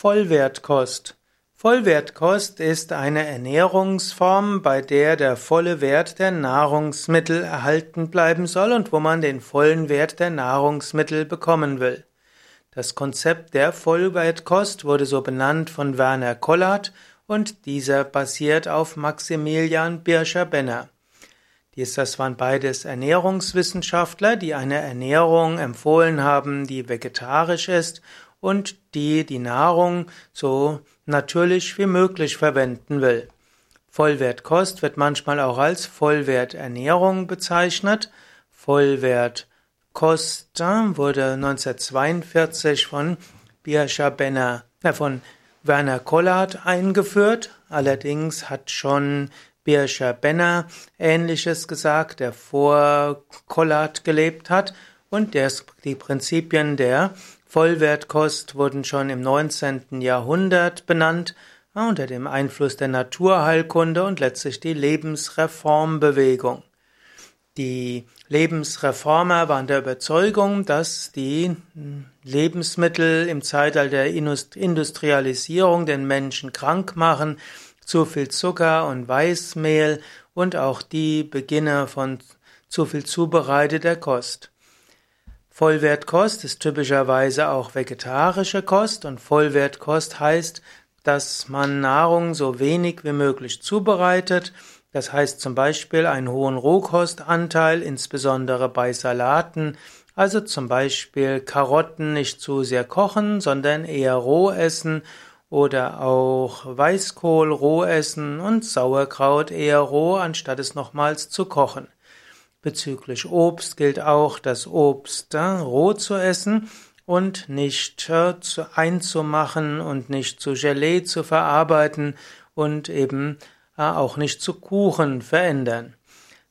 Vollwertkost. Vollwertkost ist eine Ernährungsform, bei der der volle Wert der Nahrungsmittel erhalten bleiben soll und wo man den vollen Wert der Nahrungsmittel bekommen will. Das Konzept der Vollwertkost wurde so benannt von Werner Kollert und dieser basiert auf Maximilian Birscher-Benner. Dies, das waren beides Ernährungswissenschaftler, die eine Ernährung empfohlen haben, die vegetarisch ist und die die Nahrung so natürlich wie möglich verwenden will. Vollwertkost wird manchmal auch als Vollwerternährung bezeichnet. Vollwertkost wurde 1942 von Birscher Benner, äh, von Werner Kollard eingeführt. Allerdings hat schon Birscher Benner Ähnliches gesagt, der vor Collard gelebt hat und der, die Prinzipien der Vollwertkost wurden schon im 19. Jahrhundert benannt, unter dem Einfluss der Naturheilkunde und letztlich die Lebensreformbewegung. Die Lebensreformer waren der Überzeugung, dass die Lebensmittel im Zeitalter der Industrialisierung den Menschen krank machen zu viel Zucker und Weißmehl und auch die Beginne von zu viel zubereiteter Kost. Vollwertkost ist typischerweise auch vegetarische Kost und Vollwertkost heißt, dass man Nahrung so wenig wie möglich zubereitet. Das heißt zum Beispiel einen hohen Rohkostanteil, insbesondere bei Salaten, also zum Beispiel Karotten nicht zu sehr kochen, sondern eher roh essen oder auch Weißkohl roh essen und Sauerkraut eher roh, anstatt es nochmals zu kochen. Bezüglich Obst gilt auch, das Obst äh, roh zu essen und nicht äh, einzumachen und nicht zu Gelee zu verarbeiten und eben äh, auch nicht zu Kuchen verändern.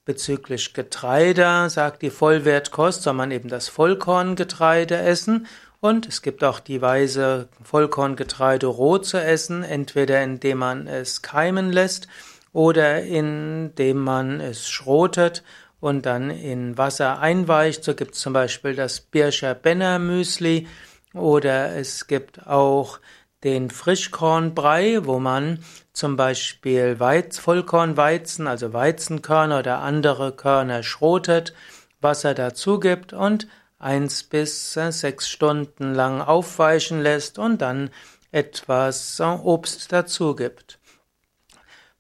Bezüglich Getreide sagt die Vollwertkost, soll man eben das Vollkorngetreide essen und es gibt auch die Weise, Vollkorngetreide roh zu essen, entweder indem man es keimen lässt oder indem man es schrotet und dann in Wasser einweicht. So gibt es zum Beispiel das Birscher Benner Müsli oder es gibt auch den Frischkornbrei, wo man zum Beispiel Weiz, Vollkornweizen, also Weizenkörner oder andere Körner schrotet, Wasser dazu gibt und eins bis sechs Stunden lang aufweichen lässt und dann etwas Obst dazu gibt.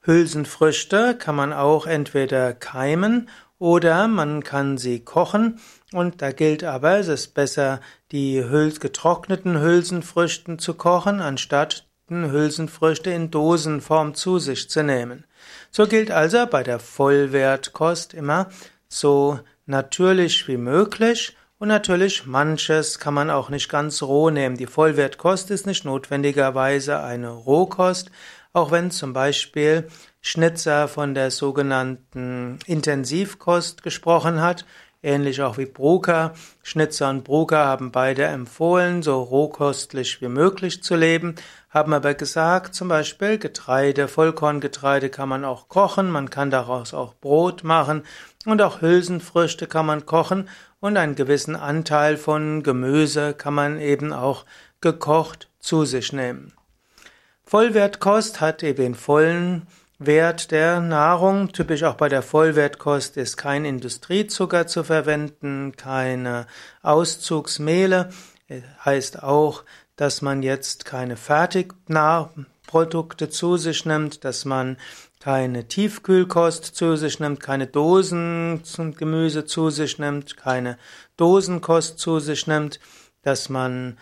Hülsenfrüchte kann man auch entweder keimen oder man kann sie kochen und da gilt aber, es ist besser, die getrockneten Hülsenfrüchten zu kochen, anstatt Hülsenfrüchte in Dosenform zu sich zu nehmen. So gilt also bei der Vollwertkost immer so natürlich wie möglich und natürlich, manches kann man auch nicht ganz roh nehmen. Die Vollwertkost ist nicht notwendigerweise eine Rohkost, auch wenn zum Beispiel Schnitzer von der sogenannten Intensivkost gesprochen hat, ähnlich auch wie Brucker. Schnitzer und Brucker haben beide empfohlen, so rohkostlich wie möglich zu leben, haben aber gesagt, zum Beispiel Getreide, Vollkorngetreide kann man auch kochen, man kann daraus auch Brot machen und auch Hülsenfrüchte kann man kochen und einen gewissen Anteil von Gemüse kann man eben auch gekocht zu sich nehmen. Vollwertkost hat eben den vollen Wert der Nahrung. Typisch auch bei der Vollwertkost ist kein Industriezucker zu verwenden, keine Auszugsmehle. Heißt auch, dass man jetzt keine Fertigprodukte zu sich nimmt, dass man keine Tiefkühlkost zu sich nimmt, keine Dosen zum Gemüse zu sich nimmt, keine Dosenkost zu sich nimmt, dass man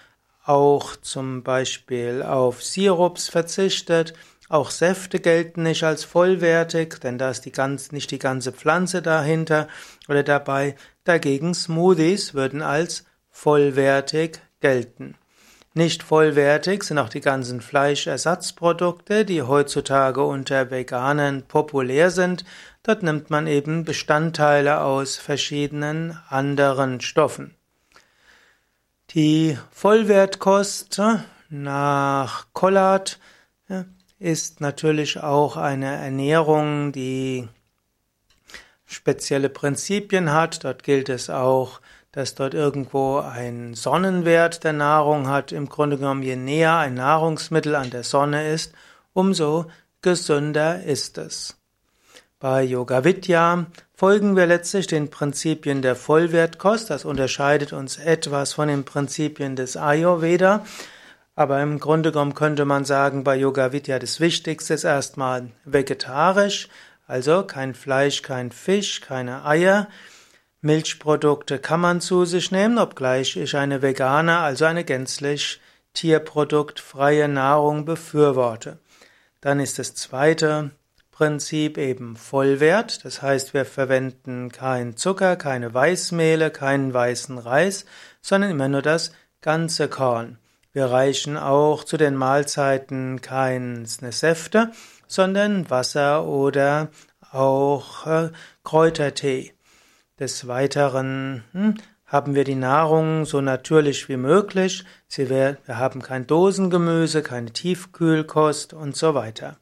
auch zum Beispiel auf Sirups verzichtet, auch Säfte gelten nicht als vollwertig, denn da ist die ganz, nicht die ganze Pflanze dahinter oder dabei. Dagegen Smoothies würden als vollwertig gelten. Nicht vollwertig sind auch die ganzen Fleischersatzprodukte, die heutzutage unter Veganern populär sind. Dort nimmt man eben Bestandteile aus verschiedenen anderen Stoffen. Die Vollwertkost nach Collard ist natürlich auch eine Ernährung, die spezielle Prinzipien hat. Dort gilt es auch, dass dort irgendwo ein Sonnenwert der Nahrung hat. Im Grunde genommen, je näher ein Nahrungsmittel an der Sonne ist, umso gesünder ist es. Bei Yoga Vidya folgen wir letztlich den Prinzipien der Vollwertkost. Das unterscheidet uns etwas von den Prinzipien des Ayurveda. Aber im Grunde genommen könnte man sagen, bei Yoga Vidya das Wichtigste ist erstmal vegetarisch, also kein Fleisch, kein Fisch, keine Eier. Milchprodukte kann man zu sich nehmen, obgleich ich eine vegane, also eine gänzlich tierproduktfreie Nahrung befürworte. Dann ist das zweite Prinzip eben Vollwert. Das heißt, wir verwenden keinen Zucker, keine Weißmehle, keinen weißen Reis, sondern immer nur das ganze Korn. Wir reichen auch zu den Mahlzeiten keine Säfte, sondern Wasser oder auch äh, Kräutertee. Des Weiteren hm, haben wir die Nahrung so natürlich wie möglich. Sie, wir, wir haben kein Dosengemüse, keine Tiefkühlkost und so weiter.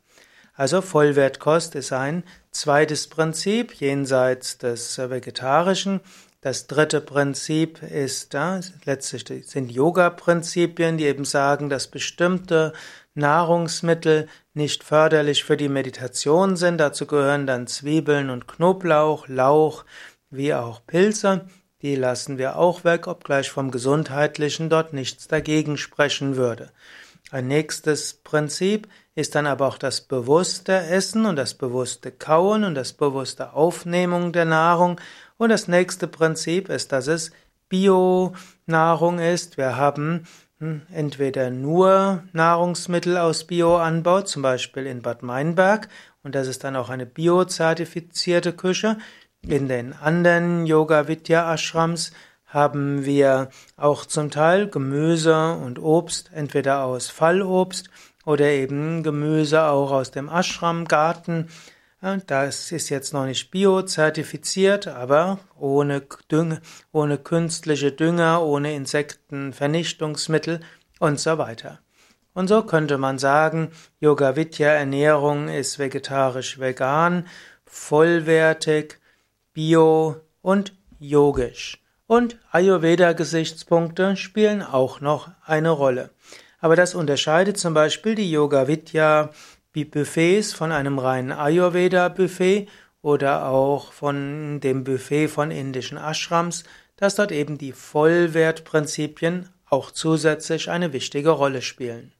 Also Vollwertkost ist ein zweites Prinzip jenseits des Vegetarischen. Das dritte Prinzip ist, ja, letztlich sind Yoga-Prinzipien, die eben sagen, dass bestimmte Nahrungsmittel nicht förderlich für die Meditation sind. Dazu gehören dann Zwiebeln und Knoblauch, Lauch, wie auch Pilze. Die lassen wir auch weg, obgleich vom Gesundheitlichen dort nichts dagegen sprechen würde. Ein nächstes Prinzip ist dann aber auch das bewusste Essen und das bewusste Kauen und das bewusste Aufnehmen der Nahrung. Und das nächste Prinzip ist, dass es Bio-Nahrung ist. Wir haben hm, entweder nur Nahrungsmittel aus Bioanbau, zum Beispiel in Bad Meinberg, und das ist dann auch eine biozertifizierte Küche. In den anderen Yoga Vidya Ashrams haben wir auch zum Teil Gemüse und Obst, entweder aus Fallobst oder eben Gemüse auch aus dem Ashram-Garten. Das ist jetzt noch nicht biozertifiziert, aber ohne, Dünger, ohne künstliche Dünger, ohne Insektenvernichtungsmittel und so weiter. Und so könnte man sagen, Yoga Vidya Ernährung ist vegetarisch-vegan, vollwertig, bio und yogisch. Und Ayurveda-Gesichtspunkte spielen auch noch eine Rolle. Aber das unterscheidet zum Beispiel die Yoga Vidya Buffets von einem reinen Ayurveda Buffet oder auch von dem Buffet von indischen Ashrams, dass dort eben die Vollwertprinzipien auch zusätzlich eine wichtige Rolle spielen.